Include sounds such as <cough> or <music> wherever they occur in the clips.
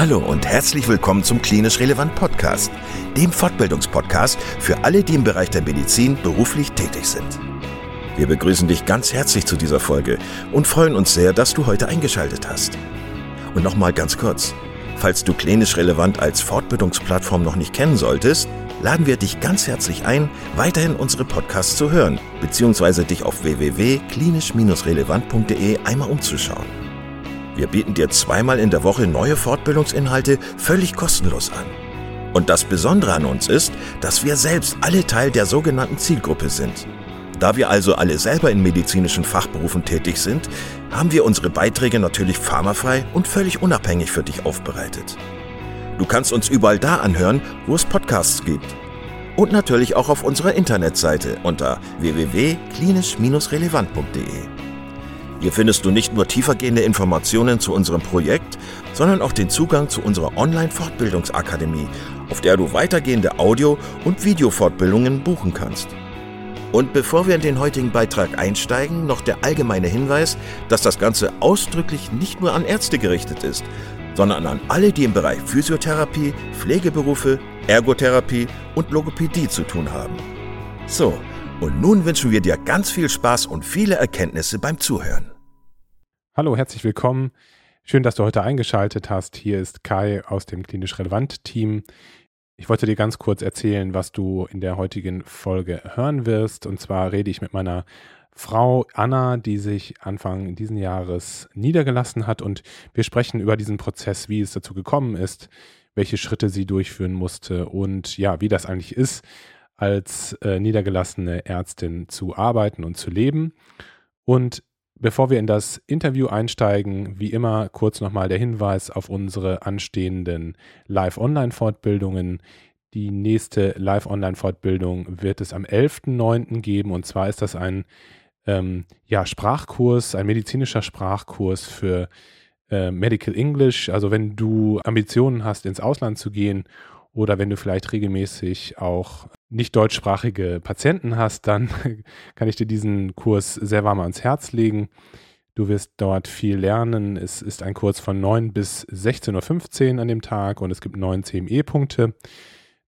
Hallo und herzlich willkommen zum Klinisch Relevant Podcast, dem Fortbildungspodcast für alle, die im Bereich der Medizin beruflich tätig sind. Wir begrüßen dich ganz herzlich zu dieser Folge und freuen uns sehr, dass du heute eingeschaltet hast. Und nochmal ganz kurz, falls du Klinisch Relevant als Fortbildungsplattform noch nicht kennen solltest, laden wir dich ganz herzlich ein, weiterhin unsere Podcasts zu hören, beziehungsweise dich auf www.klinisch-relevant.de einmal umzuschauen. Wir bieten dir zweimal in der Woche neue Fortbildungsinhalte völlig kostenlos an. Und das Besondere an uns ist, dass wir selbst alle Teil der sogenannten Zielgruppe sind. Da wir also alle selber in medizinischen Fachberufen tätig sind, haben wir unsere Beiträge natürlich pharmafrei und völlig unabhängig für dich aufbereitet. Du kannst uns überall da anhören, wo es Podcasts gibt. Und natürlich auch auf unserer Internetseite unter www.klinisch-relevant.de. Hier findest du nicht nur tiefergehende Informationen zu unserem Projekt, sondern auch den Zugang zu unserer Online-Fortbildungsakademie, auf der du weitergehende Audio- und Videofortbildungen buchen kannst. Und bevor wir in den heutigen Beitrag einsteigen, noch der allgemeine Hinweis, dass das Ganze ausdrücklich nicht nur an Ärzte gerichtet ist, sondern an alle, die im Bereich Physiotherapie, Pflegeberufe, Ergotherapie und Logopädie zu tun haben. So, und nun wünschen wir dir ganz viel Spaß und viele Erkenntnisse beim Zuhören. Hallo, herzlich willkommen. Schön, dass du heute eingeschaltet hast. Hier ist Kai aus dem Klinisch Relevant Team. Ich wollte dir ganz kurz erzählen, was du in der heutigen Folge hören wirst. Und zwar rede ich mit meiner Frau Anna, die sich Anfang diesen Jahres niedergelassen hat. Und wir sprechen über diesen Prozess, wie es dazu gekommen ist, welche Schritte sie durchführen musste und ja, wie das eigentlich ist, als äh, niedergelassene Ärztin zu arbeiten und zu leben. Und bevor wir in das Interview einsteigen, wie immer kurz nochmal der Hinweis auf unsere anstehenden Live-Online-Fortbildungen. Die nächste Live-Online-Fortbildung wird es am 11.09. geben und zwar ist das ein ähm, ja, Sprachkurs, ein medizinischer Sprachkurs für äh, Medical English. Also wenn du Ambitionen hast, ins Ausland zu gehen oder wenn du vielleicht regelmäßig auch nicht deutschsprachige Patienten hast, dann <laughs> kann ich dir diesen Kurs sehr warm ans Herz legen. Du wirst dort viel lernen. Es ist ein Kurs von 9 bis 16.15 Uhr an dem Tag und es gibt neun CME-Punkte.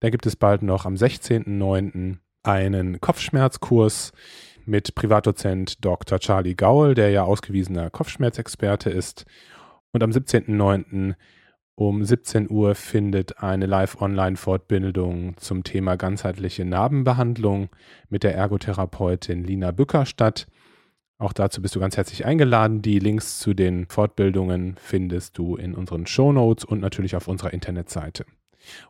Da gibt es bald noch am 16.09. einen Kopfschmerzkurs mit Privatdozent Dr. Charlie Gaul, der ja ausgewiesener Kopfschmerzexperte ist. Und am 17.09. Um 17 Uhr findet eine Live-Online-Fortbildung zum Thema ganzheitliche Narbenbehandlung mit der Ergotherapeutin Lina Bücker statt. Auch dazu bist du ganz herzlich eingeladen. Die Links zu den Fortbildungen findest du in unseren Show Notes und natürlich auf unserer Internetseite.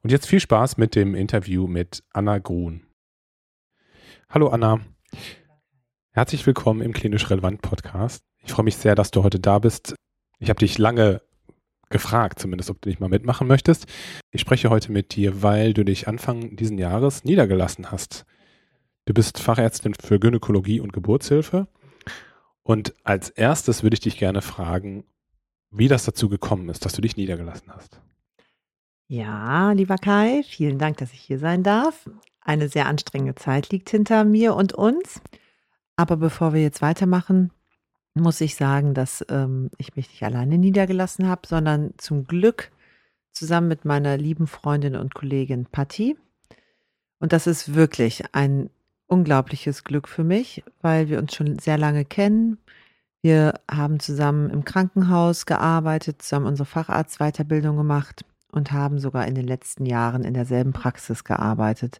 Und jetzt viel Spaß mit dem Interview mit Anna Grun. Hallo Anna. Herzlich willkommen im Klinisch Relevant Podcast. Ich freue mich sehr, dass du heute da bist. Ich habe dich lange gefragt, zumindest, ob du nicht mal mitmachen möchtest. Ich spreche heute mit dir, weil du dich Anfang diesen Jahres niedergelassen hast. Du bist Fachärztin für Gynäkologie und Geburtshilfe. Und als erstes würde ich dich gerne fragen, wie das dazu gekommen ist, dass du dich niedergelassen hast. Ja, lieber Kai, vielen Dank, dass ich hier sein darf. Eine sehr anstrengende Zeit liegt hinter mir und uns. Aber bevor wir jetzt weitermachen, muss ich sagen, dass ähm, ich mich nicht alleine niedergelassen habe, sondern zum Glück zusammen mit meiner lieben Freundin und Kollegin Patti. Und das ist wirklich ein unglaubliches Glück für mich, weil wir uns schon sehr lange kennen. Wir haben zusammen im Krankenhaus gearbeitet, zusammen unsere Facharztweiterbildung gemacht und haben sogar in den letzten Jahren in derselben Praxis gearbeitet.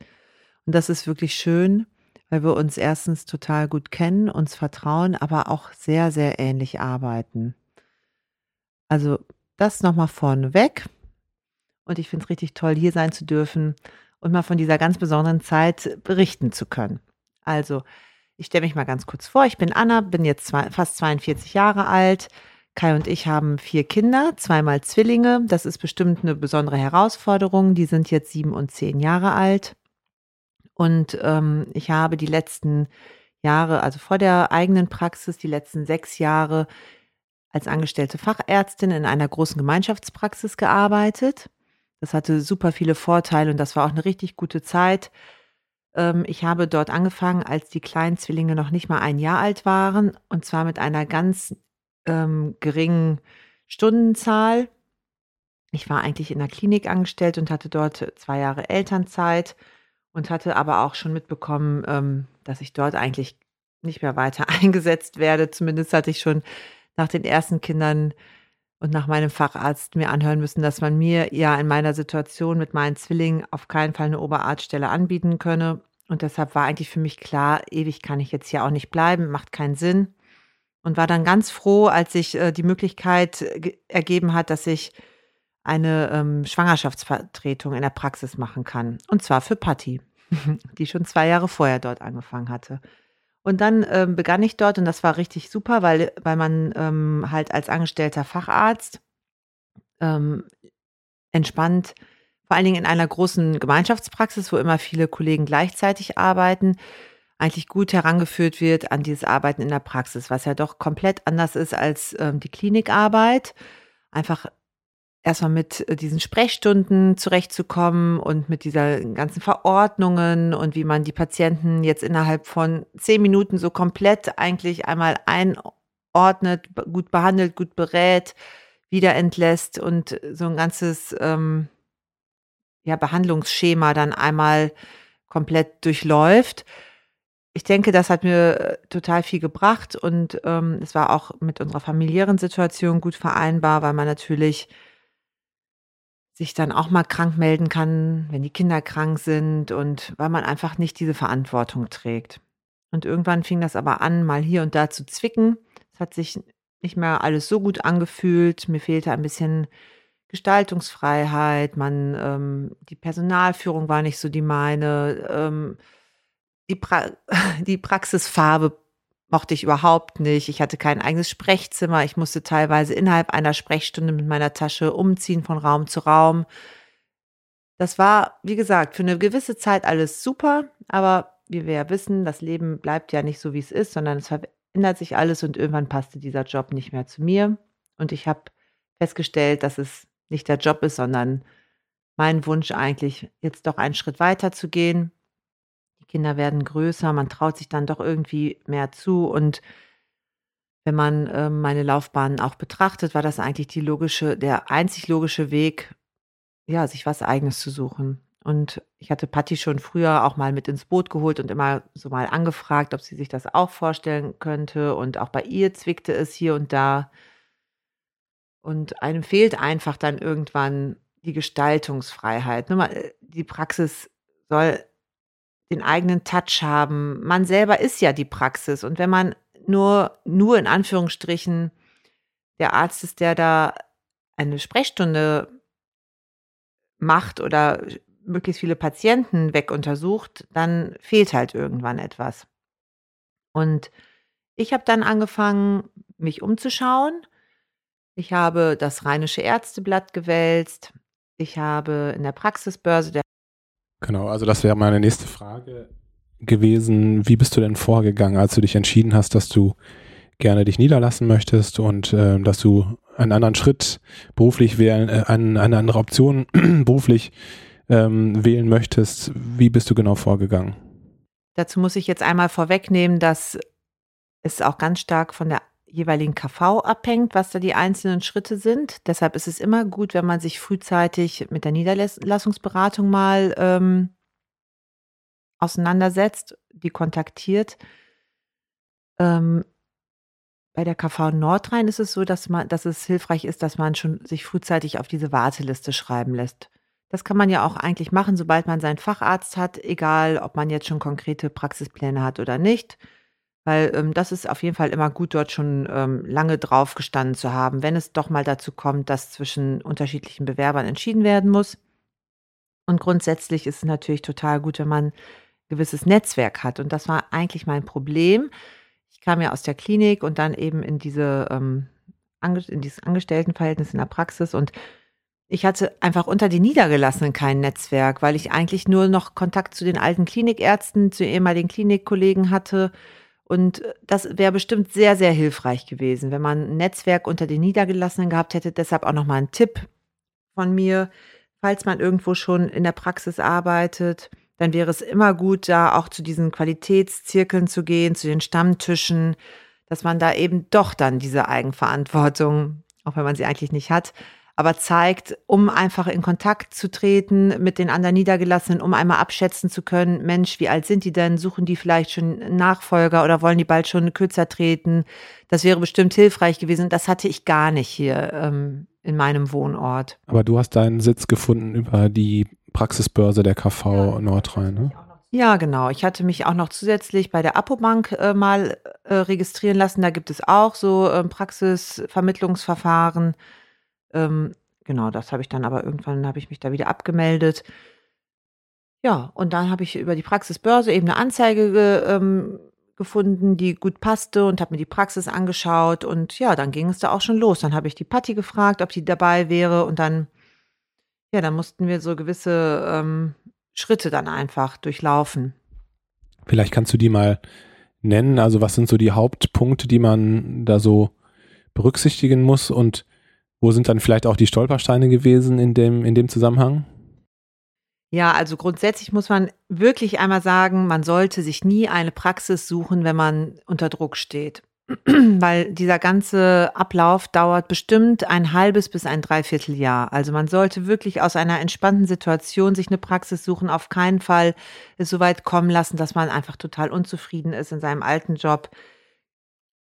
Und das ist wirklich schön, weil wir uns erstens total gut kennen, uns vertrauen, aber auch sehr, sehr ähnlich arbeiten. Also das nochmal vorneweg. Und ich finde es richtig toll, hier sein zu dürfen und mal von dieser ganz besonderen Zeit berichten zu können. Also, ich stelle mich mal ganz kurz vor. Ich bin Anna, bin jetzt zwei, fast 42 Jahre alt. Kai und ich haben vier Kinder, zweimal Zwillinge. Das ist bestimmt eine besondere Herausforderung. Die sind jetzt sieben und zehn Jahre alt. Und ähm, ich habe die letzten Jahre, also vor der eigenen Praxis, die letzten sechs Jahre als angestellte Fachärztin in einer großen Gemeinschaftspraxis gearbeitet. Das hatte super viele Vorteile und das war auch eine richtig gute Zeit. Ähm, ich habe dort angefangen, als die kleinen Zwillinge noch nicht mal ein Jahr alt waren und zwar mit einer ganz ähm, geringen Stundenzahl Ich war eigentlich in der Klinik angestellt und hatte dort zwei Jahre Elternzeit und hatte aber auch schon mitbekommen, ähm, dass ich dort eigentlich nicht mehr weiter <laughs> eingesetzt werde. Zumindest hatte ich schon nach den ersten Kindern und nach meinem Facharzt mir anhören müssen, dass man mir ja in meiner Situation mit meinen Zwillingen auf keinen Fall eine Oberarztstelle anbieten könne. Und deshalb war eigentlich für mich klar, ewig kann ich jetzt hier auch nicht bleiben, macht keinen Sinn. Und war dann ganz froh, als sich äh, die Möglichkeit ergeben hat, dass ich eine ähm, Schwangerschaftsvertretung in der Praxis machen kann. Und zwar für Patti, <laughs> die schon zwei Jahre vorher dort angefangen hatte. Und dann ähm, begann ich dort und das war richtig super, weil, weil man ähm, halt als angestellter Facharzt ähm, entspannt, vor allen Dingen in einer großen Gemeinschaftspraxis, wo immer viele Kollegen gleichzeitig arbeiten, eigentlich gut herangeführt wird an dieses Arbeiten in der Praxis, was ja doch komplett anders ist als ähm, die Klinikarbeit. Einfach erstmal mit äh, diesen Sprechstunden zurechtzukommen und mit dieser ganzen Verordnungen und wie man die Patienten jetzt innerhalb von zehn Minuten so komplett eigentlich einmal einordnet, gut behandelt, gut berät, wieder entlässt und so ein ganzes ähm, ja, Behandlungsschema dann einmal komplett durchläuft. Ich denke, das hat mir äh, total viel gebracht und ähm, es war auch mit unserer familiären Situation gut vereinbar, weil man natürlich sich dann auch mal krank melden kann, wenn die Kinder krank sind und weil man einfach nicht diese Verantwortung trägt. Und irgendwann fing das aber an, mal hier und da zu zwicken. Es hat sich nicht mehr alles so gut angefühlt. Mir fehlte ein bisschen Gestaltungsfreiheit. Man, ähm, die Personalführung war nicht so die meine. Ähm, die, pra <laughs> die Praxisfarbe mochte ich überhaupt nicht. Ich hatte kein eigenes Sprechzimmer. Ich musste teilweise innerhalb einer Sprechstunde mit meiner Tasche umziehen von Raum zu Raum. Das war, wie gesagt, für eine gewisse Zeit alles super, aber wie wir ja wissen, das Leben bleibt ja nicht so, wie es ist, sondern es verändert sich alles und irgendwann passte dieser Job nicht mehr zu mir. Und ich habe festgestellt, dass es nicht der Job ist, sondern mein Wunsch eigentlich, jetzt doch einen Schritt weiter zu gehen Kinder werden größer, man traut sich dann doch irgendwie mehr zu. Und wenn man äh, meine Laufbahn auch betrachtet, war das eigentlich die logische, der einzig logische Weg, ja, sich was Eigenes zu suchen. Und ich hatte Patti schon früher auch mal mit ins Boot geholt und immer so mal angefragt, ob sie sich das auch vorstellen könnte. Und auch bei ihr zwickte es hier und da. Und einem fehlt einfach dann irgendwann die Gestaltungsfreiheit. Äh, die Praxis soll den eigenen Touch haben. Man selber ist ja die Praxis. Und wenn man nur, nur in Anführungsstrichen der Arzt ist, der da eine Sprechstunde macht oder möglichst viele Patienten weguntersucht, dann fehlt halt irgendwann etwas. Und ich habe dann angefangen, mich umzuschauen. Ich habe das Rheinische Ärzteblatt gewälzt. Ich habe in der Praxisbörse der Genau, also das wäre meine nächste Frage gewesen. Wie bist du denn vorgegangen, als du dich entschieden hast, dass du gerne dich niederlassen möchtest und äh, dass du einen anderen Schritt beruflich wählen, äh, eine, eine andere Option <clears throat> beruflich ähm, wählen möchtest? Wie bist du genau vorgegangen? Dazu muss ich jetzt einmal vorwegnehmen, dass es auch ganz stark von der jeweiligen KV abhängt, was da die einzelnen Schritte sind. Deshalb ist es immer gut, wenn man sich frühzeitig mit der Niederlassungsberatung mal ähm, auseinandersetzt, die kontaktiert. Ähm, bei der KV Nordrhein ist es so, dass man, dass es hilfreich ist, dass man schon sich frühzeitig auf diese Warteliste schreiben lässt. Das kann man ja auch eigentlich machen, sobald man seinen Facharzt hat, egal ob man jetzt schon konkrete Praxispläne hat oder nicht. Weil, ähm, das ist auf jeden Fall immer gut, dort schon, ähm, lange drauf gestanden zu haben, wenn es doch mal dazu kommt, dass zwischen unterschiedlichen Bewerbern entschieden werden muss. Und grundsätzlich ist es natürlich total gut, wenn man 'n gewisses Netzwerk hat. Und das war eigentlich mein Problem. Ich kam ja aus der Klinik und dann eben in diese, ähm, in dieses Angestelltenverhältnis in der Praxis und ich hatte einfach unter den Niedergelassenen kein Netzwerk, weil ich eigentlich nur noch Kontakt zu den alten Klinikärzten, zu ehemaligen Klinikkollegen hatte und äh, das wäre bestimmt sehr, sehr hilfreich gewesen, wenn man ein Netzwerk unter den Niedergelassenen gehabt hätte. Deshalb auch nochmal ein Tipp von mir, falls man irgendwo schon in der Praxis arbeitet, dann wäre es immer gut, da auch zu diesen Qualitätszirkeln zu gehen, zu den Stammtischen, dass man da eben doch dann diese Eigenverantwortung, auch wenn man sie eigentlich nicht hat, aber zeigt, um einfach in Kontakt zu treten mit den anderen Niedergelassenen, um einmal abschätzen zu können, Mensch, wie alt sind die denn? Suchen die vielleicht schon Nachfolger oder wollen die bald schon kürzer treten? Das wäre bestimmt hilfreich gewesen. Das hatte ich gar nicht hier ähm, in meinem Wohnort. Aber du hast deinen Sitz gefunden über die Praxisbörse der KV ja, Nordrhein, ne? Ja, genau. Ich hatte mich auch noch zusätzlich bei der Apobank äh, mal äh, registrieren lassen. Da gibt es auch so äh, Praxisvermittlungsverfahren. Ähm, genau, das habe ich dann aber irgendwann habe ich mich da wieder abgemeldet. Ja, und dann habe ich über die Praxisbörse eben eine Anzeige ge, ähm, gefunden, die gut passte und habe mir die Praxis angeschaut und ja, dann ging es da auch schon los. Dann habe ich die Patti gefragt, ob die dabei wäre und dann, ja, dann mussten wir so gewisse ähm, Schritte dann einfach durchlaufen. Vielleicht kannst du die mal nennen. Also was sind so die Hauptpunkte, die man da so berücksichtigen muss und wo sind dann vielleicht auch die Stolpersteine gewesen in dem, in dem Zusammenhang? Ja, also grundsätzlich muss man wirklich einmal sagen, man sollte sich nie eine Praxis suchen, wenn man unter Druck steht. <clears throat> Weil dieser ganze Ablauf dauert bestimmt ein halbes bis ein Dreivierteljahr. Also man sollte wirklich aus einer entspannten Situation sich eine Praxis suchen, auf keinen Fall es so weit kommen lassen, dass man einfach total unzufrieden ist in seinem alten Job.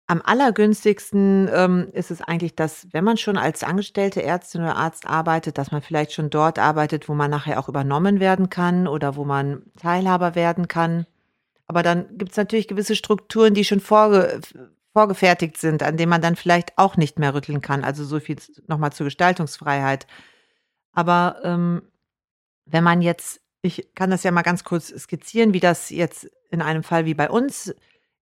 Am allergünstigsten ähm, ist es eigentlich, dass, wenn man schon als angestellte Ärztin oder Arzt arbeitet, dass man vielleicht schon dort arbeitet, wo man nachher auch übernommen werden kann oder wo man Teilhaber werden kann. Aber dann gibt es natürlich gewisse Strukturen, die schon vorge vorgefertigt sind, an denen man dann vielleicht auch nicht mehr rütteln kann. Also so viel nochmal zur Gestaltungsfreiheit. Aber ähm, wenn man jetzt, ich kann das ja mal ganz kurz skizzieren, wie das jetzt in einem Fall wie bei uns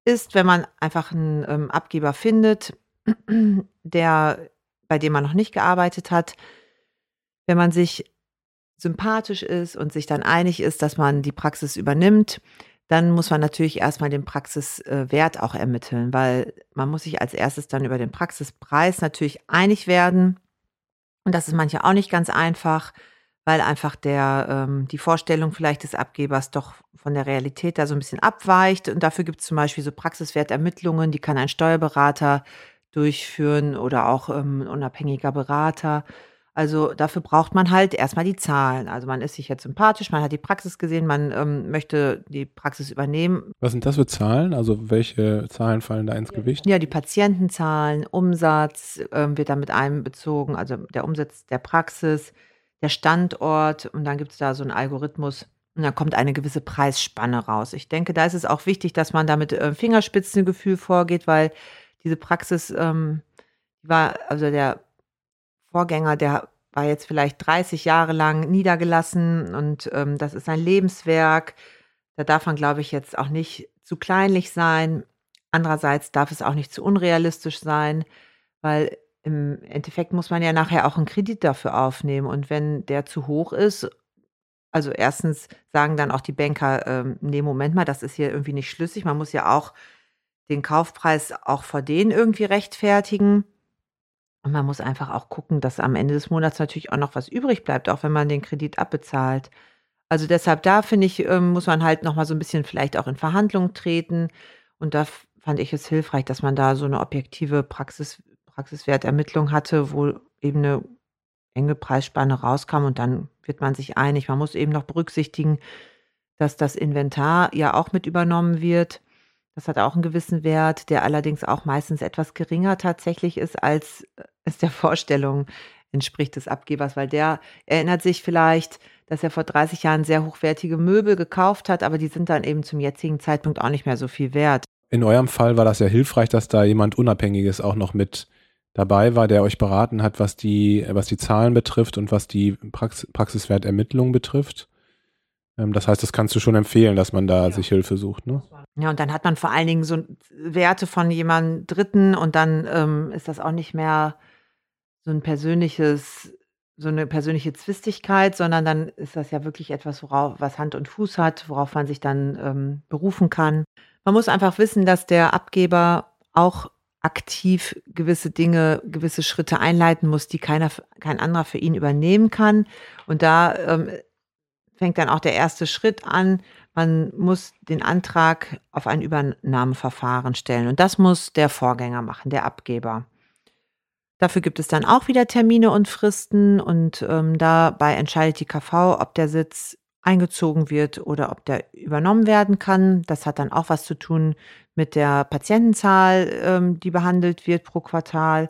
ist, wenn man einfach einen ähm, Abgeber findet, der, bei dem man noch nicht gearbeitet hat, wenn man sich sympathisch ist und sich dann einig ist, dass man die Praxis übernimmt, dann muss man natürlich erstmal den Praxiswert auch ermitteln, weil man muss sich als erstes dann über den Praxispreis natürlich einig werden. Und das ist manchmal auch nicht ganz einfach weil einfach der, ähm, die Vorstellung vielleicht des Abgebers doch von der Realität da so ein bisschen abweicht. Und dafür gibt es zum Beispiel so Praxiswertermittlungen, die kann ein Steuerberater durchführen oder auch ähm, ein unabhängiger Berater. Also dafür braucht man halt erstmal die Zahlen. Also man ist sich jetzt sympathisch, man hat die Praxis gesehen, man ähm, möchte die Praxis übernehmen. Was sind das für Zahlen? Also welche Zahlen fallen da ins Gewicht? Ja, die Patientenzahlen, Umsatz ähm, wird da mit einbezogen, also der Umsatz der Praxis, der Standort und dann gibt es da so einen Algorithmus und dann kommt eine gewisse Preisspanne raus. Ich denke, da ist es auch wichtig, dass man da mit äh, Fingerspitzengefühl vorgeht, weil diese Praxis, ähm, war, also der Vorgänger, der war jetzt vielleicht 30 Jahre lang niedergelassen und ähm, das ist ein Lebenswerk. Da darf man, glaube ich, jetzt auch nicht zu kleinlich sein. Andererseits darf es auch nicht zu unrealistisch sein, weil im Endeffekt muss man ja nachher auch einen Kredit dafür aufnehmen und wenn der zu hoch ist also erstens sagen dann auch die Banker, ähm: „Ne, Moment mal, das ist hier irgendwie nicht schlüssig.“ Man muss ja auch den Kaufpreis auch vor denen irgendwie rechtfertigen. Und man muss einfach auch gucken, dass am Ende des Monats natürlich auch noch was übrig bleibt, auch wenn man den Kredit abbezahlt. Also deshalb da finde ich, ähm, muss man halt noch mal so ein bisschen vielleicht auch in Verhandlungen treten und da fand ich es hilfreich, dass man da so eine objektive Praxis Praxiswertermittlung hatte, wo eben eine enge Preisspanne rauskam und dann wird man sich einig. Man muss eben noch berücksichtigen, dass das Inventar ja auch mit übernommen wird. Das hat auch einen gewissen Wert, der allerdings auch meistens etwas geringer tatsächlich ist, als es der Vorstellung entspricht des Abgebers, weil der erinnert sich vielleicht, dass er vor 30 Jahren sehr hochwertige Möbel gekauft hat, aber die sind dann eben zum jetzigen Zeitpunkt auch nicht mehr so viel wert. In eurem Fall war das ja hilfreich, dass da jemand Unabhängiges auch noch mit dabei war, der euch beraten hat, was die, was die Zahlen betrifft und was die Prax Praxiswertermittlung betrifft. Ähm, das heißt, das kannst du schon empfehlen, dass man da ja. sich Hilfe sucht, ne? Ja, und dann hat man vor allen Dingen so Werte von jemandem Dritten und dann ähm, ist das auch nicht mehr so ein persönliches, so eine persönliche Zwistigkeit, sondern dann ist das ja wirklich etwas, worauf, was Hand und Fuß hat, worauf man sich dann ähm, berufen kann. Man muss einfach wissen, dass der Abgeber auch aktiv gewisse Dinge, gewisse Schritte einleiten muss, die keiner, kein anderer für ihn übernehmen kann. Und da ähm, fängt dann auch der erste Schritt an. Man muss den Antrag auf ein Übernahmeverfahren stellen. Und das muss der Vorgänger machen, der Abgeber. Dafür gibt es dann auch wieder Termine und Fristen und ähm, dabei entscheidet die KV, ob der Sitz eingezogen wird oder ob der übernommen werden kann. Das hat dann auch was zu tun mit der Patientenzahl, ähm, die behandelt wird pro Quartal.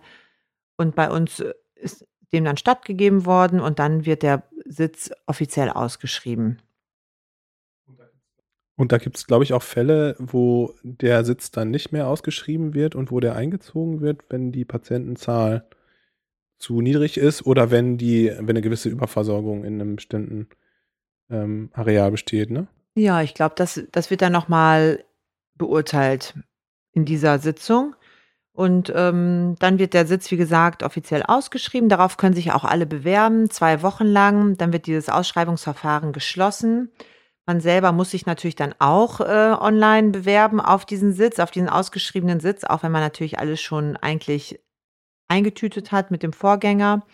Und bei uns ist dem dann stattgegeben worden und dann wird der Sitz offiziell ausgeschrieben. Und da gibt es, glaube ich, auch Fälle, wo der Sitz dann nicht mehr ausgeschrieben wird und wo der eingezogen wird, wenn die Patientenzahl zu niedrig ist oder wenn die, wenn eine gewisse Überversorgung in einem bestimmten ähm, Areal besteht, ne? Ja, ich glaube, das, das wird dann nochmal beurteilt in dieser Sitzung. Und ähm, dann wird der Sitz, wie gesagt, offiziell ausgeschrieben. Darauf können sich auch alle bewerben, zwei Wochen lang. Dann wird dieses Ausschreibungsverfahren geschlossen. Man selber muss sich natürlich dann auch äh, online bewerben auf diesen Sitz, auf diesen ausgeschriebenen Sitz, auch wenn man natürlich alles schon eigentlich eingetütet hat mit dem Vorgänger.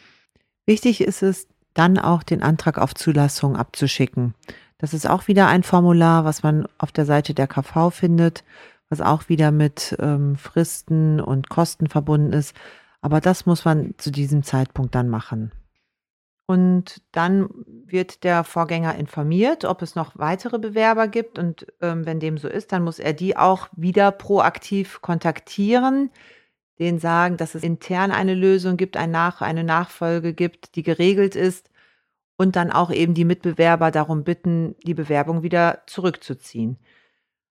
Wichtig ist es, dann auch den Antrag auf Zulassung abzuschicken. Das ist auch wieder ein Formular, was man auf der Seite der KV findet, was auch wieder mit ähm, Fristen und Kosten verbunden ist. Aber das muss man zu diesem Zeitpunkt dann machen. Und dann wird der Vorgänger informiert, ob es noch weitere Bewerber gibt. Und ähm, wenn dem so ist, dann muss er die auch wieder proaktiv kontaktieren, denen sagen, dass es intern eine Lösung gibt, ein Nach eine Nachfolge gibt, die geregelt ist. Und dann auch eben die Mitbewerber darum bitten, die Bewerbung wieder zurückzuziehen.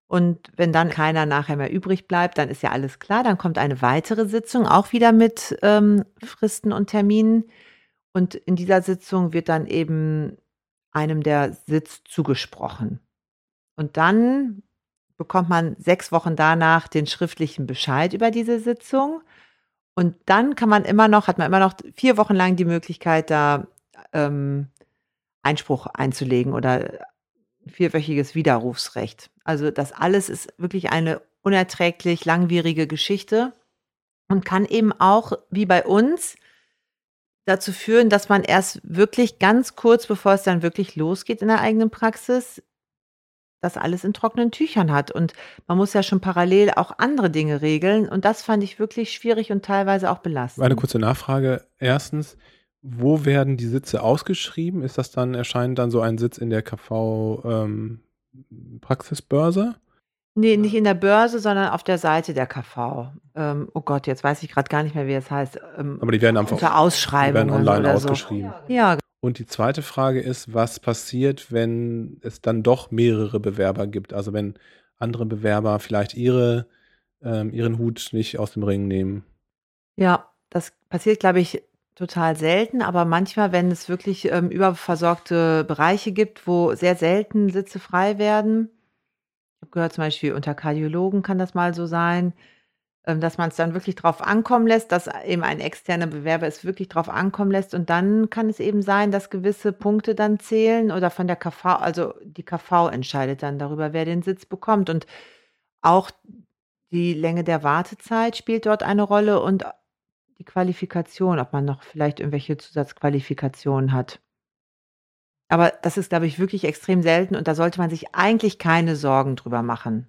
Und wenn dann keiner nachher mehr übrig bleibt, dann ist ja alles klar. Dann kommt eine weitere Sitzung, auch wieder mit ähm, Fristen und Terminen. Und in dieser Sitzung wird dann eben einem der Sitz zugesprochen. Und dann bekommt man sechs Wochen danach den schriftlichen Bescheid über diese Sitzung. Und dann kann man immer noch, hat man immer noch vier Wochen lang die Möglichkeit, da ähm, Einspruch einzulegen oder vierwöchiges Widerrufsrecht. Also das alles ist wirklich eine unerträglich langwierige Geschichte und kann eben auch, wie bei uns, dazu führen, dass man erst wirklich ganz kurz, bevor es dann wirklich losgeht in der eigenen Praxis, das alles in trockenen Tüchern hat. Und man muss ja schon parallel auch andere Dinge regeln. Und das fand ich wirklich schwierig und teilweise auch belastend. Eine kurze Nachfrage. Erstens, wo werden die Sitze ausgeschrieben? Ist das dann, erscheint dann so ein Sitz in der KV ähm, Praxisbörse? Nee, nicht in der Börse, sondern auf der Seite der KV. Ähm, oh Gott, jetzt weiß ich gerade gar nicht mehr, wie es heißt. Ähm, Aber die werden einfach unter Ausschreibungen die werden online oder ausgeschrieben. So. Ja. Und die zweite Frage ist, was passiert, wenn es dann doch mehrere Bewerber gibt? Also wenn andere Bewerber vielleicht ihre, ähm, ihren Hut nicht aus dem Ring nehmen. Ja, das passiert, glaube ich, total selten. Aber manchmal, wenn es wirklich ähm, überversorgte Bereiche gibt, wo sehr selten Sitze frei werden, ich habe gehört, zum Beispiel unter Kardiologen kann das mal so sein, dass man es dann wirklich drauf ankommen lässt, dass eben ein externer Bewerber es wirklich drauf ankommen lässt. Und dann kann es eben sein, dass gewisse Punkte dann zählen oder von der KV, also die KV entscheidet dann darüber, wer den Sitz bekommt. Und auch die Länge der Wartezeit spielt dort eine Rolle und die Qualifikation, ob man noch vielleicht irgendwelche Zusatzqualifikationen hat. Aber das ist, glaube ich, wirklich extrem selten und da sollte man sich eigentlich keine Sorgen drüber machen.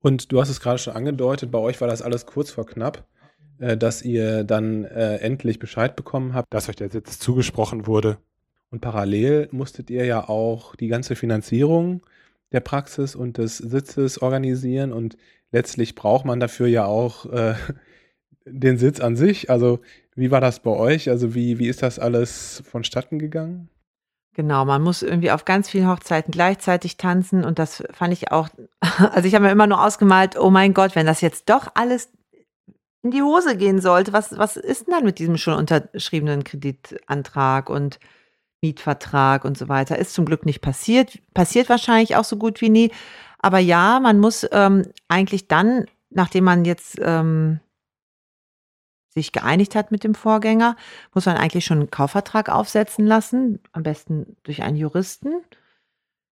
Und du hast es gerade schon angedeutet, bei euch war das alles kurz vor knapp, äh, dass ihr dann äh, endlich Bescheid bekommen habt, dass euch der Sitz zugesprochen wurde. Und parallel musstet ihr ja auch die ganze Finanzierung der Praxis und des Sitzes organisieren und letztlich braucht man dafür ja auch äh, <laughs> den Sitz an sich. Also wie war das bei euch? Also wie, wie ist das alles vonstatten gegangen? Genau, man muss irgendwie auf ganz vielen Hochzeiten gleichzeitig tanzen und das fand ich auch, <laughs> also ich habe mir immer nur ausgemalt, oh mein Gott, wenn das jetzt doch alles in die Hose gehen sollte, was, was ist denn dann mit diesem schon unterschriebenen Kreditantrag und Mietvertrag und so weiter? Ist zum Glück nicht passiert, passiert wahrscheinlich auch so gut wie nie. Aber ja, man muss ähm, eigentlich dann, nachdem man jetzt ähm, sich geeinigt hat mit dem Vorgänger, muss man eigentlich schon einen Kaufvertrag aufsetzen lassen, am besten durch einen Juristen,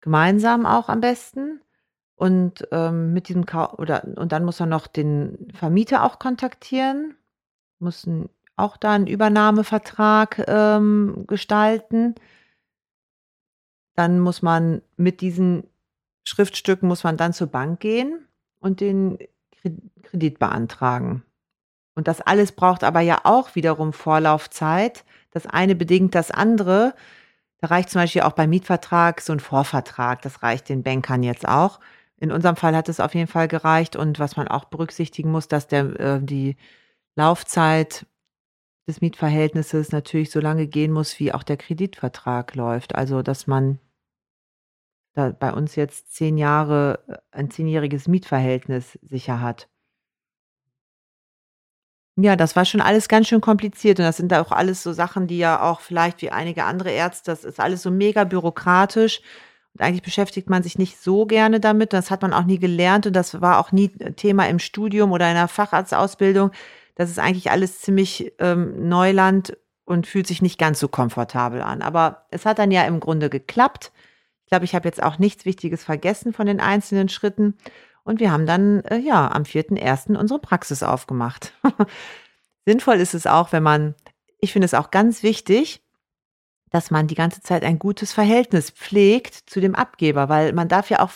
gemeinsam auch am besten. Und ähm, mit diesem Kau oder und dann muss er noch den Vermieter auch kontaktieren, muss auch da einen Übernahmevertrag ähm, gestalten. Dann muss man mit diesen Schriftstücken muss man dann zur Bank gehen und den Kredit beantragen. Und das alles braucht aber ja auch wiederum Vorlaufzeit. Das eine bedingt das andere. Da reicht zum Beispiel auch beim Mietvertrag so ein Vorvertrag. Das reicht den Bankern jetzt auch. In unserem Fall hat es auf jeden Fall gereicht. Und was man auch berücksichtigen muss, dass der, äh, die Laufzeit des Mietverhältnisses natürlich so lange gehen muss, wie auch der Kreditvertrag läuft. Also, dass man da bei uns jetzt zehn Jahre, äh, ein zehnjähriges Mietverhältnis sicher hat. Ja, das war schon alles ganz schön kompliziert und das sind da auch alles so Sachen, die ja auch vielleicht wie einige andere Ärzte das ist alles so mega bürokratisch und eigentlich beschäftigt man sich nicht so gerne damit. Das hat man auch nie gelernt und das war auch nie Thema im Studium oder in der Facharztausbildung. Das ist eigentlich alles ziemlich ähm, Neuland und fühlt sich nicht ganz so komfortabel an. Aber es hat dann ja im Grunde geklappt. Ich glaube, ich habe jetzt auch nichts Wichtiges vergessen von den einzelnen Schritten. Und wir haben dann äh, ja am 4.1. unsere Praxis aufgemacht. <laughs> Sinnvoll ist es auch, wenn man, ich finde es auch ganz wichtig, dass man die ganze Zeit ein gutes Verhältnis pflegt zu dem Abgeber, weil man darf ja auch,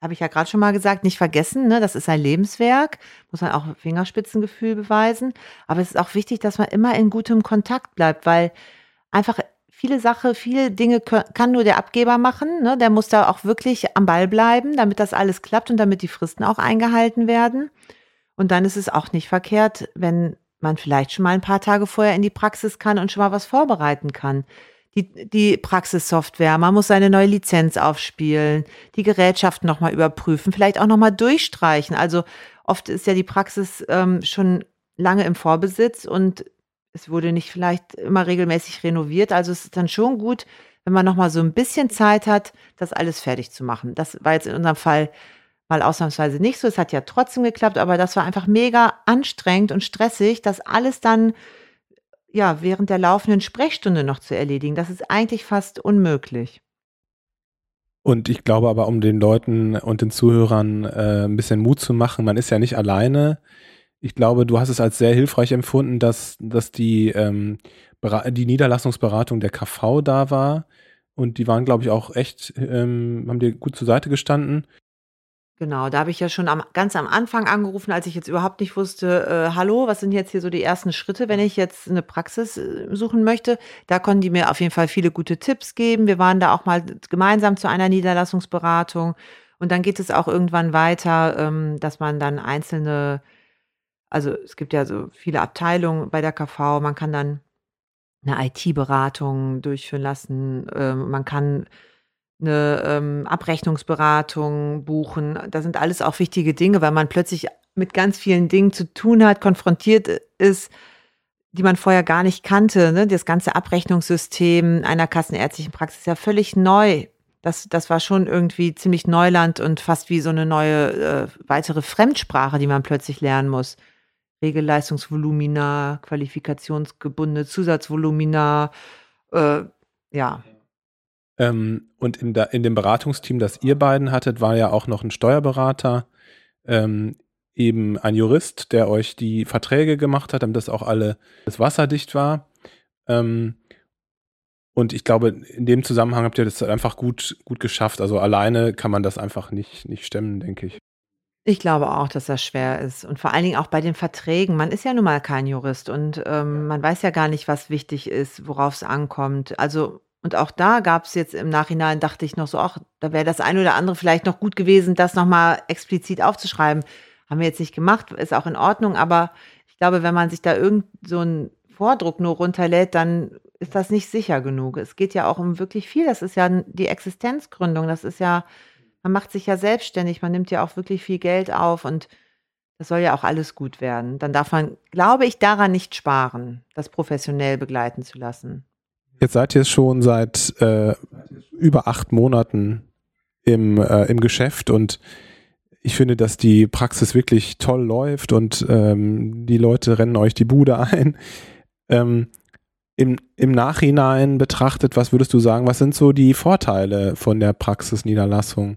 habe ich ja gerade schon mal gesagt, nicht vergessen, ne, das ist ein Lebenswerk, muss man auch Fingerspitzengefühl beweisen. Aber es ist auch wichtig, dass man immer in gutem Kontakt bleibt, weil einfach viele Sachen, viele Dinge kann nur der Abgeber machen. Ne? Der muss da auch wirklich am Ball bleiben, damit das alles klappt und damit die Fristen auch eingehalten werden. Und dann ist es auch nicht verkehrt, wenn man vielleicht schon mal ein paar Tage vorher in die Praxis kann und schon mal was vorbereiten kann. Die, die Praxissoftware, man muss seine neue Lizenz aufspielen, die Gerätschaften nochmal überprüfen, vielleicht auch nochmal durchstreichen. Also oft ist ja die Praxis ähm, schon lange im Vorbesitz und es wurde nicht vielleicht immer regelmäßig renoviert. Also es ist dann schon gut, wenn man noch mal so ein bisschen Zeit hat, das alles fertig zu machen. Das war jetzt in unserem Fall mal ausnahmsweise nicht so. Es hat ja trotzdem geklappt, aber das war einfach mega anstrengend und stressig, das alles dann ja während der laufenden Sprechstunde noch zu erledigen. Das ist eigentlich fast unmöglich. Und ich glaube aber, um den Leuten und den Zuhörern äh, ein bisschen Mut zu machen, man ist ja nicht alleine ich glaube, du hast es als sehr hilfreich empfunden, dass, dass die, ähm, die Niederlassungsberatung der KV da war. Und die waren, glaube ich, auch echt, ähm, haben dir gut zur Seite gestanden. Genau, da habe ich ja schon am, ganz am Anfang angerufen, als ich jetzt überhaupt nicht wusste, äh, hallo, was sind jetzt hier so die ersten Schritte, wenn ich jetzt eine Praxis äh, suchen möchte. Da konnten die mir auf jeden Fall viele gute Tipps geben. Wir waren da auch mal gemeinsam zu einer Niederlassungsberatung. Und dann geht es auch irgendwann weiter, ähm, dass man dann einzelne also es gibt ja so viele Abteilungen bei der KV. Man kann dann eine IT-Beratung durchführen lassen. Ähm, man kann eine ähm, Abrechnungsberatung buchen. Das sind alles auch wichtige Dinge, weil man plötzlich mit ganz vielen Dingen zu tun hat, konfrontiert ist, die man vorher gar nicht kannte. Ne? Das ganze Abrechnungssystem einer kassenärztlichen Praxis ist ja völlig neu. Das, das war schon irgendwie ziemlich Neuland und fast wie so eine neue äh, weitere Fremdsprache, die man plötzlich lernen muss. Regelleistungsvolumina, qualifikationsgebundene Zusatzvolumina, äh, ja. Ähm, und in, da, in dem Beratungsteam, das ihr beiden hattet, war ja auch noch ein Steuerberater, ähm, eben ein Jurist, der euch die Verträge gemacht hat, damit das auch alle das wasserdicht war. Ähm, und ich glaube, in dem Zusammenhang habt ihr das einfach gut, gut geschafft. Also alleine kann man das einfach nicht, nicht stemmen, denke ich. Ich glaube auch, dass das schwer ist und vor allen Dingen auch bei den Verträgen. Man ist ja nun mal kein Jurist und, ähm, man weiß ja gar nicht, was wichtig ist, worauf es ankommt. Also und auch da gab es jetzt im Nachhinein dachte ich noch so: „Ach, da wäre das eine oder andere vielleicht noch gut gewesen, das noch mal explizit aufzuschreiben.“ Haben wir jetzt nicht gemacht, ist auch in Ordnung, aber ich glaube, wenn man sich da irgend so 'n Vordruck nur runterlädt, dann ist das nicht sicher genug. Es geht ja auch um wirklich viel. Das ist ja die Existenzgründung. Das ist ja man macht sich ja selbstständig, man nimmt ja auch wirklich viel Geld auf und das soll ja auch alles gut werden. Dann darf man, glaube ich, daran nicht sparen, das professionell begleiten zu lassen. Jetzt seid ihr schon seit äh, über acht Monaten im, äh, im Geschäft und ich finde, dass die Praxis wirklich toll läuft und ähm, die Leute rennen euch die Bude ein. Ähm, im, im Nachhinein betrachtet, was würdest du sagen, was sind so die Vorteile von der Praxisniederlassung,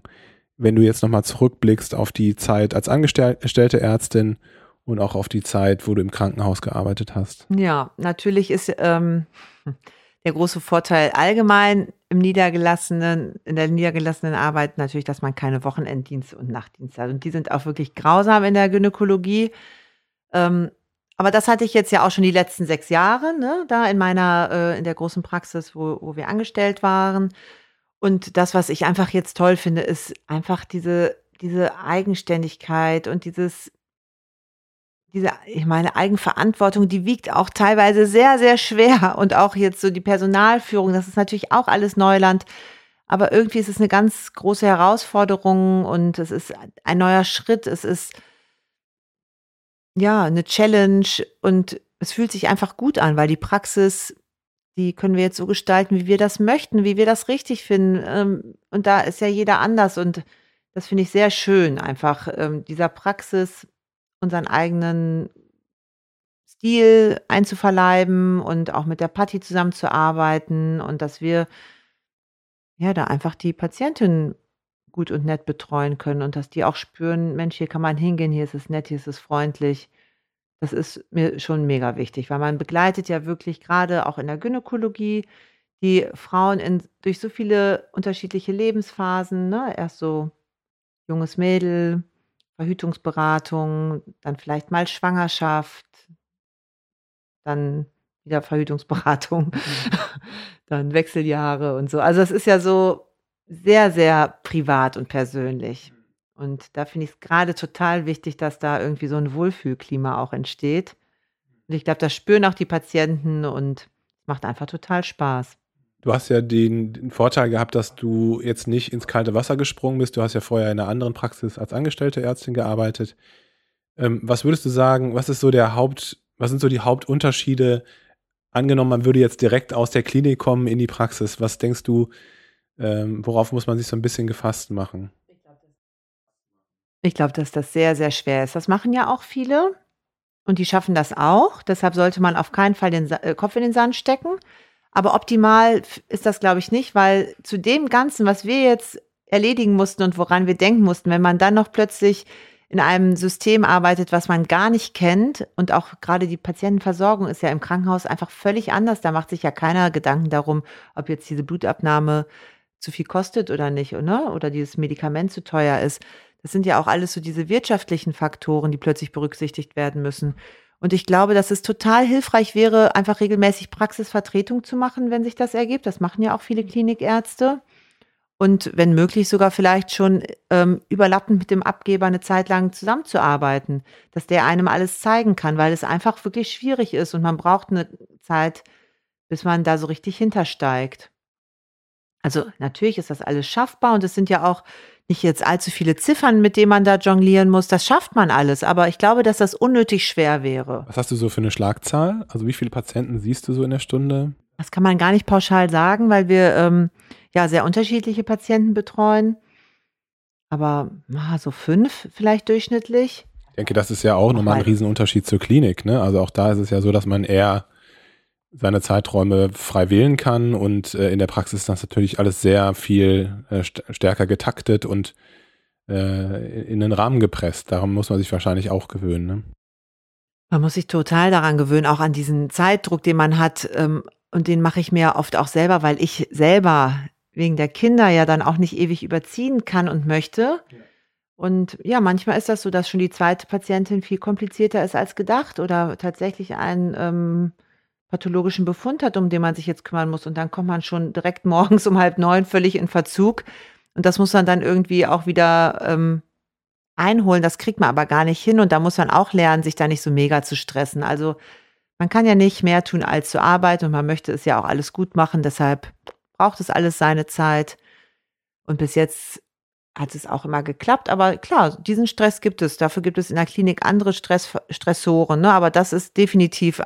wenn du jetzt nochmal zurückblickst auf die Zeit als angestellte Ärztin und auch auf die Zeit, wo du im Krankenhaus gearbeitet hast? Ja, natürlich ist ähm, der große Vorteil allgemein im niedergelassenen, in der niedergelassenen Arbeit natürlich, dass man keine Wochenenddienste und Nachtdienste hat. Und die sind auch wirklich grausam in der Gynäkologie. Ähm, aber das hatte ich jetzt ja auch schon die letzten sechs Jahre, ne, da in meiner, äh, in der großen Praxis, wo, wo wir angestellt waren. Und das, was ich einfach jetzt toll finde, ist einfach diese, diese Eigenständigkeit und dieses, diese, ich meine, Eigenverantwortung, die wiegt auch teilweise sehr, sehr schwer. Und auch jetzt so die Personalführung, das ist natürlich auch alles Neuland. Aber irgendwie ist es eine ganz große Herausforderung und es ist ein neuer Schritt. Es ist ja, eine Challenge und es fühlt sich einfach gut an, weil die Praxis, die können wir jetzt so gestalten, wie wir das möchten, wie wir das richtig finden. Ähm, und da ist ja jeder anders und das finde ich sehr schön, einfach ähm, dieser Praxis unseren eigenen Stil einzuverleiben und auch mit der Patti zusammenzuarbeiten und dass wir ja da einfach die Patientin gut und nett betreuen können und dass die auch spüren, Mensch, hier kann man hingehen, hier ist es nett, hier ist es freundlich. Das ist mir schon mega wichtig, weil man begleitet ja wirklich gerade auch in der Gynäkologie die Frauen in, durch so viele unterschiedliche Lebensphasen. Ne? Erst so junges Mädel, Verhütungsberatung, dann vielleicht mal Schwangerschaft, dann wieder Verhütungsberatung, mhm. <laughs> dann Wechseljahre und so. Also es ist ja so sehr, sehr privat und persönlich. Und da finde ich es gerade total wichtig, dass da irgendwie so ein Wohlfühlklima auch entsteht. Und ich glaube, das spüren auch die Patienten und macht einfach total Spaß. Du hast ja den, den, Vorteil gehabt, dass du jetzt nicht ins kalte Wasser gesprungen bist. Du hast ja vorher in einer anderen Praxis als angestellte Ärztin gearbeitet. Ähm, was würdest du sagen, was ist so der Haupt, was sind so die Hauptunterschiede? Angenommen, man würde jetzt direkt aus der Klinik kommen in die Praxis. Was denkst du, ähm, worauf muss man sich so ein bisschen gefasst machen? Ich glaube, dass das sehr, sehr schwer ist. Das machen ja auch viele und die schaffen das auch. Deshalb sollte man auf keinen Fall den Sa äh, Kopf in den Sand stecken. Aber optimal ist das, glaube ich, nicht, weil zu dem Ganzen, was wir jetzt erledigen mussten und woran wir denken mussten, wenn man dann noch plötzlich in einem System arbeitet, was man gar nicht kennt und auch gerade die Patientenversorgung ist ja im Krankenhaus einfach völlig anders. Da macht sich ja keiner Gedanken darum, ob jetzt diese Blutabnahme zu viel kostet oder nicht, oder? Oder dieses Medikament zu teuer ist. Das sind ja auch alles so diese wirtschaftlichen Faktoren, die plötzlich berücksichtigt werden müssen. Und ich glaube, dass es total hilfreich wäre, einfach regelmäßig Praxisvertretung zu machen, wenn sich das ergibt. Das machen ja auch viele Klinikärzte. Und wenn möglich sogar vielleicht schon ähm, überlappend mit dem Abgeber eine Zeit lang zusammenzuarbeiten, dass der einem alles zeigen kann, weil es einfach wirklich schwierig ist und man braucht eine Zeit, bis man da so richtig hintersteigt. Also natürlich ist das alles schaffbar und es sind ja auch nicht jetzt allzu viele Ziffern, mit denen man da jonglieren muss. Das schafft man alles, aber ich glaube, dass das unnötig schwer wäre. Was hast du so für eine Schlagzahl? Also wie viele Patienten siehst du so in der Stunde? Das kann man gar nicht pauschal sagen, weil wir ähm, ja sehr unterschiedliche Patienten betreuen. Aber ah, so fünf vielleicht durchschnittlich. Ich denke, das ist ja auch nochmal ein Riesenunterschied zur Klinik. Ne? Also auch da ist es ja so, dass man eher seine Zeiträume frei wählen kann und äh, in der Praxis ist das natürlich alles sehr viel äh, st stärker getaktet und äh, in den Rahmen gepresst. Daran muss man sich wahrscheinlich auch gewöhnen. Ne? Man muss sich total daran gewöhnen, auch an diesen Zeitdruck, den man hat. Ähm, und den mache ich mir oft auch selber, weil ich selber wegen der Kinder ja dann auch nicht ewig überziehen kann und möchte. Ja. Und ja, manchmal ist das so, dass schon die zweite Patientin viel komplizierter ist als gedacht oder tatsächlich ein ähm, pathologischen Befund hat, um den man sich jetzt kümmern muss. Und dann kommt man schon direkt <laughs> morgens um halb neun völlig in Verzug. Und das muss man dann irgendwie auch wieder ähm, einholen. Das kriegt man aber gar nicht hin. Und da muss man auch lernen, sich da nicht so mega zu stressen. Also man kann ja nicht mehr tun, als zu arbeiten. Und man möchte es ja auch alles gut machen. Deshalb braucht es alles seine Zeit. Und bis jetzt hat es auch immer geklappt. Aber klar, diesen Stress gibt es. Dafür gibt es in der Klinik andere Stress, Stressoren. Ne? Aber das ist definitiv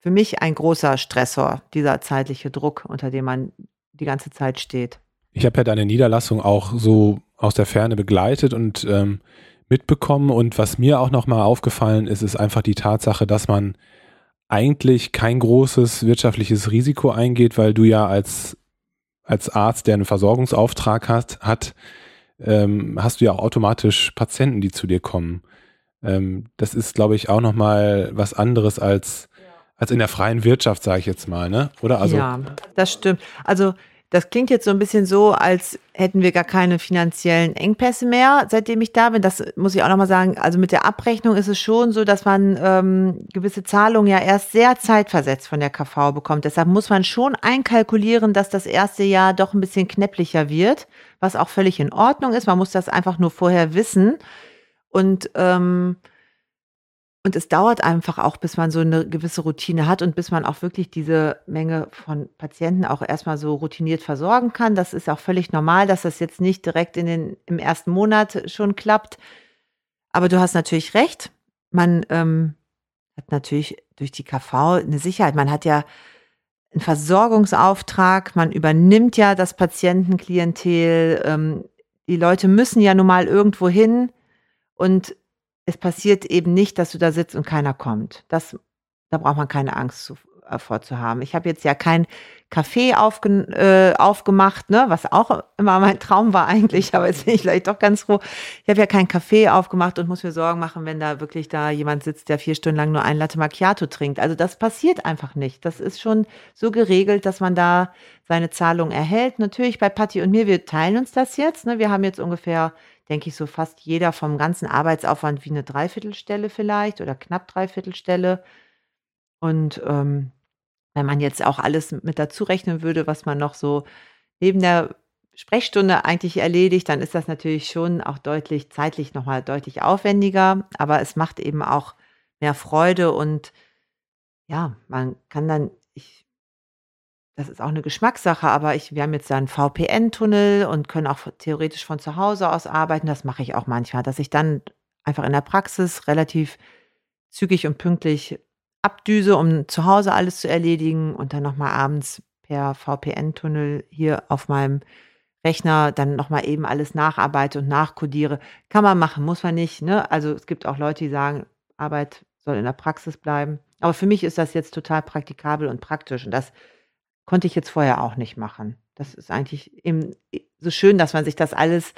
für mich ein großer Stressor, dieser zeitliche Druck, unter dem man die ganze Zeit steht. Ich habe ja deine Niederlassung auch so aus der Ferne begleitet und ähm, mitbekommen. Und was mir auch nochmal aufgefallen ist, ist einfach die Tatsache, dass man eigentlich kein großes wirtschaftliches Risiko eingeht, weil du ja als, als Arzt, der einen Versorgungsauftrag hast, hat, ähm, hast du ja auch automatisch Patienten, die zu dir kommen. Ähm, das ist, glaube ich, auch nochmal was anderes als als in der freien Wirtschaft, sage ich jetzt mal, ne? Oder? Also ja, das stimmt. Also Das klingt jetzt so ein bisschen so, als hätten wir gar keine finanziellen Engpässe mehr, seitdem ich da bin. Das muss ich auch nochmal sagen. Also mit der Abrechnung ist es schon so, dass man ähm, gewisse Zahlungen ja erst sehr zeitversetzt von der KV bekommt. Deshalb muss man schon einkalkulieren, dass das erste Jahr doch ein bisschen knäpplicher wird, was auch völlig in Ordnung ist. Man muss das einfach nur vorher wissen. Und ähm, und es dauert einfach auch, bis man so eine gewisse Routine hat und bis man auch wirklich diese Menge von Patienten auch erstmal so routiniert versorgen kann. Das ist auch völlig normal, dass das jetzt nicht direkt in den, im ersten Monat schon klappt. Aber du hast natürlich recht. Man ähm, hat natürlich durch die KV eine Sicherheit. Man hat ja einen Versorgungsauftrag, man übernimmt ja das Patientenklientel. Ähm, die Leute müssen ja nun mal irgendwo hin. Und es passiert eben nicht, dass du da sitzt und keiner kommt. Das, da braucht man keine Angst zu, äh, vorzuhaben. Ich habe jetzt ja kein Café aufge, äh, aufgemacht, ne, was auch immer mein <laughs> Traum war eigentlich, aber jetzt bin ich vielleicht doch ganz froh. Ich habe ja kein Café aufgemacht und muss mir Sorgen machen, wenn da wirklich da jemand sitzt, der vier Stunden lang nur ein Latte Macchiato trinkt. Also das passiert einfach nicht. Das ist schon so geregelt, dass man da seine Zahlung erhält. Natürlich bei Patti und mir, wir teilen uns das jetzt. Ne? Wir haben jetzt ungefähr denke ich, so fast jeder vom ganzen Arbeitsaufwand wie eine Dreiviertelstelle vielleicht oder knapp Dreiviertelstelle. Und ähm, wenn man jetzt auch alles mit dazu rechnen würde, was man noch so neben der Sprechstunde eigentlich erledigt, dann ist das natürlich schon auch deutlich zeitlich nochmal deutlich aufwendiger, aber es macht eben auch mehr Freude und ja, man kann dann, das ist auch eine Geschmackssache, aber ich wir haben jetzt da 'n VPN-Tunnel und können auch theoretisch von zu Hause aus arbeiten. Das mache ich auch manchmal, dass ich dann einfach in der Praxis relativ zügig und pünktlich abdüse, um zu Hause alles zu erledigen und dann noch mal abends per VPN-Tunnel hier auf meinem Rechner dann noch mal eben alles nacharbeite und nachkodiere. Kann man machen, muss man nicht, ne? Also, es gibt auch Leute, die sagen, Arbeit soll in der Praxis bleiben. Aber für mich ist das jetzt total praktikabel und praktisch und das Konnte ich jetzt vorher auch nicht machen. Das ist eigentlich eben so schön, dass man sich das alles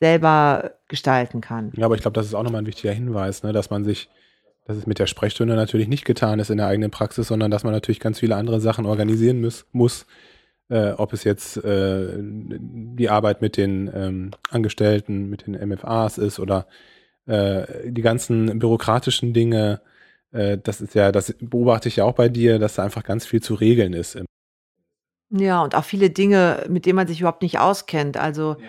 selber gestalten kann. Ja, aber ich glaube, das ist auch nochmal ein wichtiger Hinweis, ne, dass man sich, dass es mit der Sprechstunde natürlich nicht getan ist in der eigenen Praxis, sondern dass man natürlich ganz viele andere Sachen organisieren muss, muss äh, ob es jetzt äh, die Arbeit mit den ähm, Angestellten, mit den MFAs ist oder äh, die ganzen bürokratischen Dinge. Äh, das ist ja, das beobachte ich ja auch bei dir, dass da einfach ganz viel zu regeln ist ja, und auch viele Dinge, mit denen man sich überhaupt nicht auskennt. Also Ja.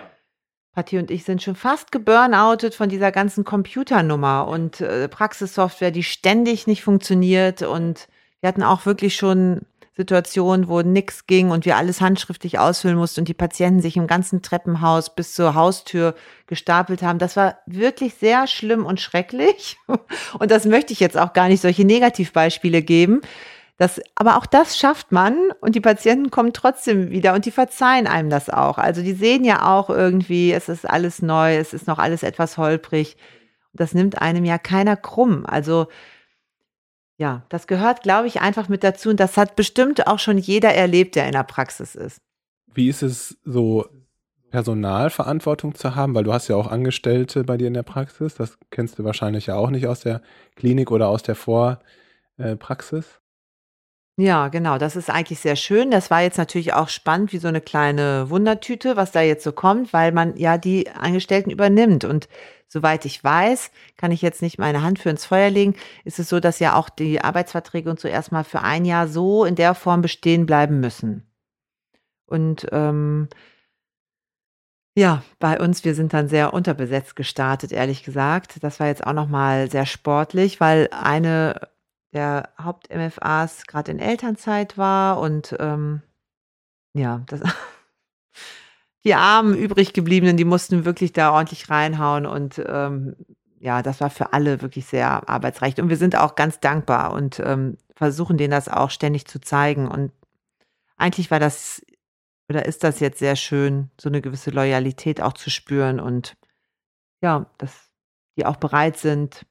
Patti und ich sind schon fast geburnoutet von dieser ganzen Computernummer und äh, Praxissoftware, die ständig nicht funktioniert. Und wir hatten auch wirklich schon Situationen, wo nichts ging und wir alles handschriftlich ausfüllen mussten und die Patienten sich im ganzen Treppenhaus bis zur Haustür gestapelt haben. Das war wirklich sehr schlimm und schrecklich. <laughs> Und das möchte ich jetzt auch gar nicht solche Negativbeispiele geben. Das, aber auch das schafft man und die Patienten kommen trotzdem wieder und die verzeihen einem das auch. Also die sehen ja auch irgendwie, es ist alles neu, es ist noch alles etwas holprig. Das nimmt einem ja keiner krumm. Also ja, das gehört, glaube ich, einfach mit dazu und das hat bestimmt auch schon jeder erlebt, der in der Praxis ist. Wie ist es so, Personalverantwortung zu haben, weil du hast ja auch Angestellte bei dir in der Praxis. Das kennst du wahrscheinlich ja auch nicht aus der Klinik oder aus der Vorpraxis. Ja, genau, das ist eigentlich sehr schön. Das war jetzt natürlich auch spannend wie so eine kleine Wundertüte, was da jetzt so kommt, weil man ja die Angestellten übernimmt. Und soweit ich weiß, kann ich jetzt nicht meine Hand für ins Feuer legen, ist es so, dass ja auch die Arbeitsverträge und so erstmal für ein Jahr so in der Form bestehen bleiben müssen. Und ähm, ja, bei uns, wir sind dann sehr unterbesetzt gestartet, ehrlich gesagt. Das war jetzt auch noch mal sehr sportlich, weil eine der Haupt-MFAs gerade in Elternzeit war und ähm, ja, das, <laughs> die armen übrig gebliebenen, die mussten wirklich da ordentlich reinhauen und ähm, ja, das war für alle wirklich sehr arbeitsreich. Und wir sind auch ganz dankbar und ähm, versuchen denen das auch ständig zu zeigen. Und eigentlich war das oder ist das jetzt sehr schön, so eine gewisse Loyalität auch zu spüren und ja, dass die auch bereit sind,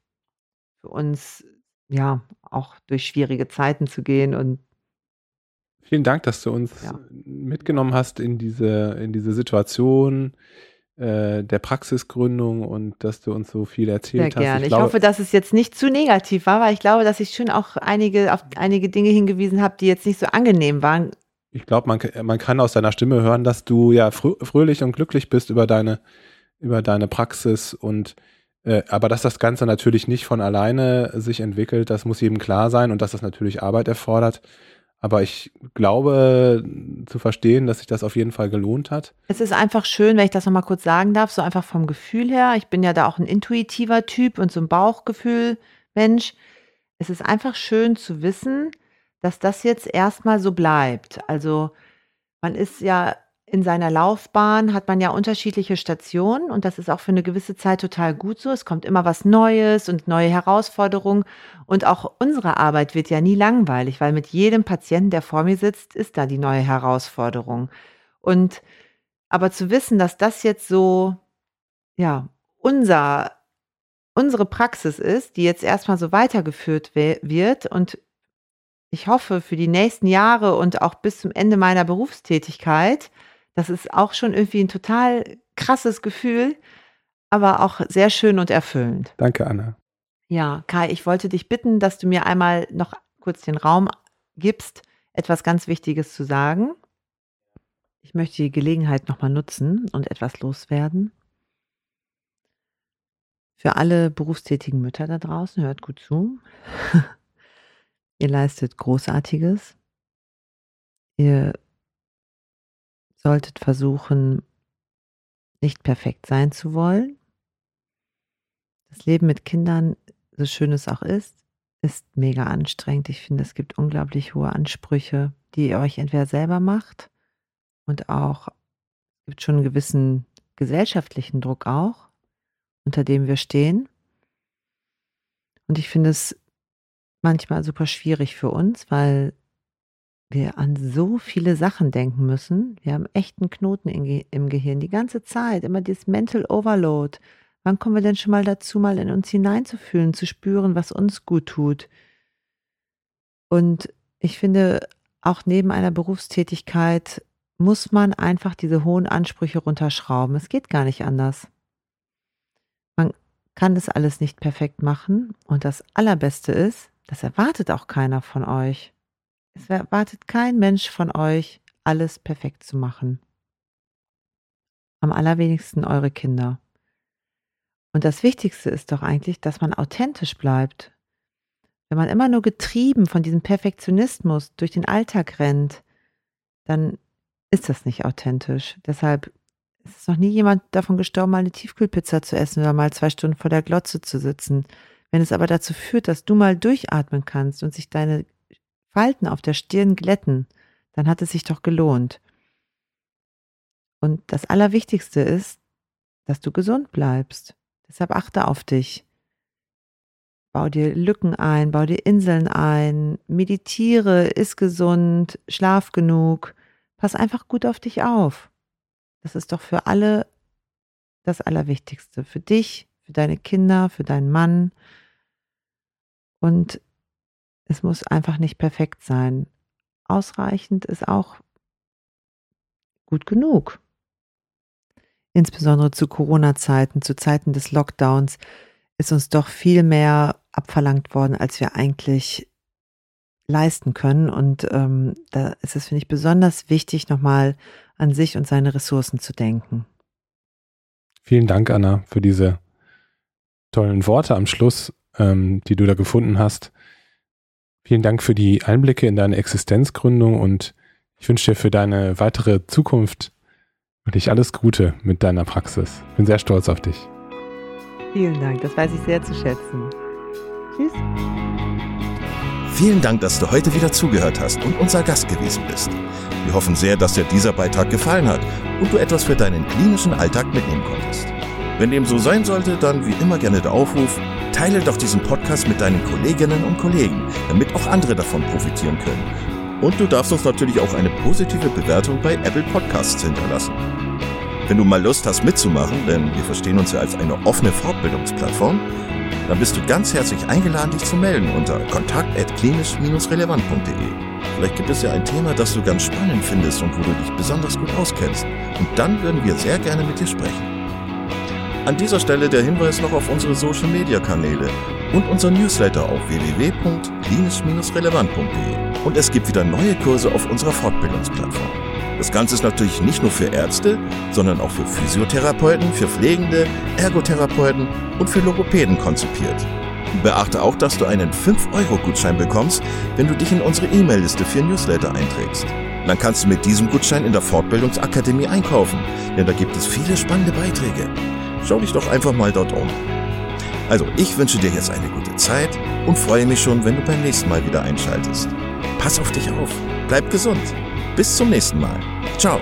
für uns ja, auch durch schwierige Zeiten zu gehen und Vielen Dank, dass du uns ja. mitgenommen hast in diese, in diese Situation äh, der Praxisgründung und dass du uns so viel erzählt Sehr hast. Gerne. Ich, ich hoffe, dass es jetzt nicht zu negativ war, weil ich glaube, dass ich schon auch einige auf einige Dinge hingewiesen habe, die jetzt nicht so angenehm waren. ich glaube, man, man kann aus deiner Stimme hören, dass du ja fröhlich und glücklich bist über deine, über deine Praxis und aber dass das Ganze natürlich nicht von alleine sich entwickelt, das muss jedem klar sein und dass das natürlich Arbeit erfordert. Aber ich glaube zu verstehen, dass sich das auf jeden Fall gelohnt hat. Es ist einfach schön, wenn ich das nochmal kurz sagen darf, so einfach vom Gefühl her. Ich bin ja da auch ein intuitiver Typ und so ein Bauchgefühl-Mensch. Es ist einfach schön zu wissen, dass das jetzt erstmal so bleibt. Also man ist ja in seiner Laufbahn, hat man ja unterschiedliche Stationen und das ist auch für eine gewisse Zeit total gut so. Es kommt immer was Neues und neue Herausforderungen und auch unsere Arbeit wird ja nie langweilig, weil mit jedem Patienten, der vor mir sitzt, ist da die neue Herausforderung. Und aber zu wissen, dass das jetzt so, ja, unser, unsere Praxis ist, die jetzt erstmal so weitergeführt wird und ich hoffe, für die nächsten Jahre und auch bis zum Ende meiner Berufstätigkeit, das ist auch schon irgendwie ein total krasses Gefühl, aber auch sehr schön und erfüllend. Danke, Anna. Ja, Kai, ich wollte dich bitten, dass du mir einmal noch kurz den Raum gibst, etwas ganz Wichtiges zu sagen. Ich möchte die Gelegenheit nochmal nutzen und etwas loswerden. Für alle berufstätigen Mütter da draußen, hört gut zu. <laughs> Ihr leistet Großartiges. Ihr solltet versuchen, nicht perfekt sein zu wollen. Das Leben mit Kindern, so schön es auch ist, ist mega anstrengend. Ich finde, es gibt unglaublich hohe Ansprüche, die ihr euch entweder selber macht und auch gibt schon einen gewissen gesellschaftlichen Druck auch, unter dem wir stehen. Und ich finde es manchmal super schwierig für uns, weil wir an so viele Sachen denken müssen. Wir haben echt einen Knoten im Gehirn die ganze Zeit, immer dieses Mental Overload. Wann kommen wir denn schon mal dazu, mal in uns hineinzufühlen, zu spüren, was uns gut tut? Und ich finde, auch neben einer Berufstätigkeit muss man einfach diese hohen Ansprüche runterschrauben. Es geht gar nicht anders. Man kann das alles nicht perfekt machen. Und das Allerbeste ist, das erwartet auch keiner von euch. Es erwartet kein Mensch von euch, alles perfekt zu machen. Am allerwenigsten eure Kinder. Und das Wichtigste ist doch eigentlich, dass man authentisch bleibt. Wenn man immer nur getrieben von diesem Perfektionismus durch den Alltag rennt, dann ist das nicht authentisch. Deshalb ist noch nie jemand davon gestorben, mal eine Tiefkühlpizza zu essen oder mal zwei Stunden vor der Glotze zu sitzen. Wenn es aber dazu führt, dass du mal durchatmen kannst und sich deine Falten auf der Stirn glätten, dann hat es sich doch gelohnt. Und das Allerwichtigste ist, dass du gesund bleibst. Deshalb achte auf dich. Bau dir Lücken ein, bau dir Inseln ein, meditiere, iss gesund, schlaf genug, pass einfach gut auf dich auf. Das ist doch für alle das Allerwichtigste. Für dich, für deine Kinder, für deinen Mann, und es muss einfach nicht perfekt sein. Ausreichend ist auch gut genug. Insbesondere zu Corona-Zeiten, zu Zeiten des Lockdowns, ist uns doch viel mehr abverlangt worden, als wir eigentlich leisten können. Und ähm, da ist es, finde ich, besonders wichtig, nochmal an sich und seine Ressourcen zu denken. Vielen Dank, Anna, für diese tollen Worte am Schluss ähm, die du da gefunden hast. Vielen Dank für die Einblicke in deine Existenzgründung und ich wünsche dir für deine weitere Zukunft wirklich alles Gute mit deiner Praxis. Bin sehr stolz auf dich. Vielen Dank, das weiß ich sehr zu schätzen. Tschüss. Vielen Dank, dass du heute wieder zugehört hast und unser Gast gewesen bist. Wir hoffen sehr, dass dir dieser Beitrag gefallen hat und du etwas für deinen klinischen Alltag mitnehmen konntest. Wenn dem so sein sollte, dann wie immer gerne der Aufruf, Teile doch diesen Podcast mit deinen Kolleginnen und Kollegen, damit auch andere davon profitieren können. Und du darfst uns natürlich auch eine positive Bewertung bei Apple Podcasts hinterlassen. Wenn du mal Lust hast mitzumachen, denn wir verstehen uns ja als eine offene Fortbildungsplattform, dann bist du ganz herzlich eingeladen, dich zu melden unter kontakt.klinisch-relevant.de. Vielleicht gibt es ja ein Thema, das du ganz spannend findest und wo du dich besonders gut auskennst. Und dann würden wir sehr gerne mit dir sprechen. An dieser Stelle der Hinweis noch auf unsere Social Media Kanäle. und unser Newsletter auf www.klinisch-relevant.de. Und es gibt wieder neue Kurse auf unserer Fortbildungsplattform. Das Ganze ist natürlich nicht nur für Ärzte, sondern auch für Physiotherapeuten, für Pflegende, Ergotherapeuten und für Logopäden konzipiert. Beachte auch, dass du einen 5-Euro-Gutschein bekommst, wenn du dich in unsere E-Mail-Liste für Newsletter einträgst. Dann kannst du mit diesem Gutschein in der Fortbildungsakademie einkaufen, denn da gibt es viele spannende Beiträge. Schau dich doch einfach mal dort um. Also, ich wünsche dir jetzt eine gute Zeit und freue mich schon, wenn du beim nächsten Mal wieder einschaltest. Pass auf dich auf, bleib gesund. Bis zum nächsten Mal. Ciao.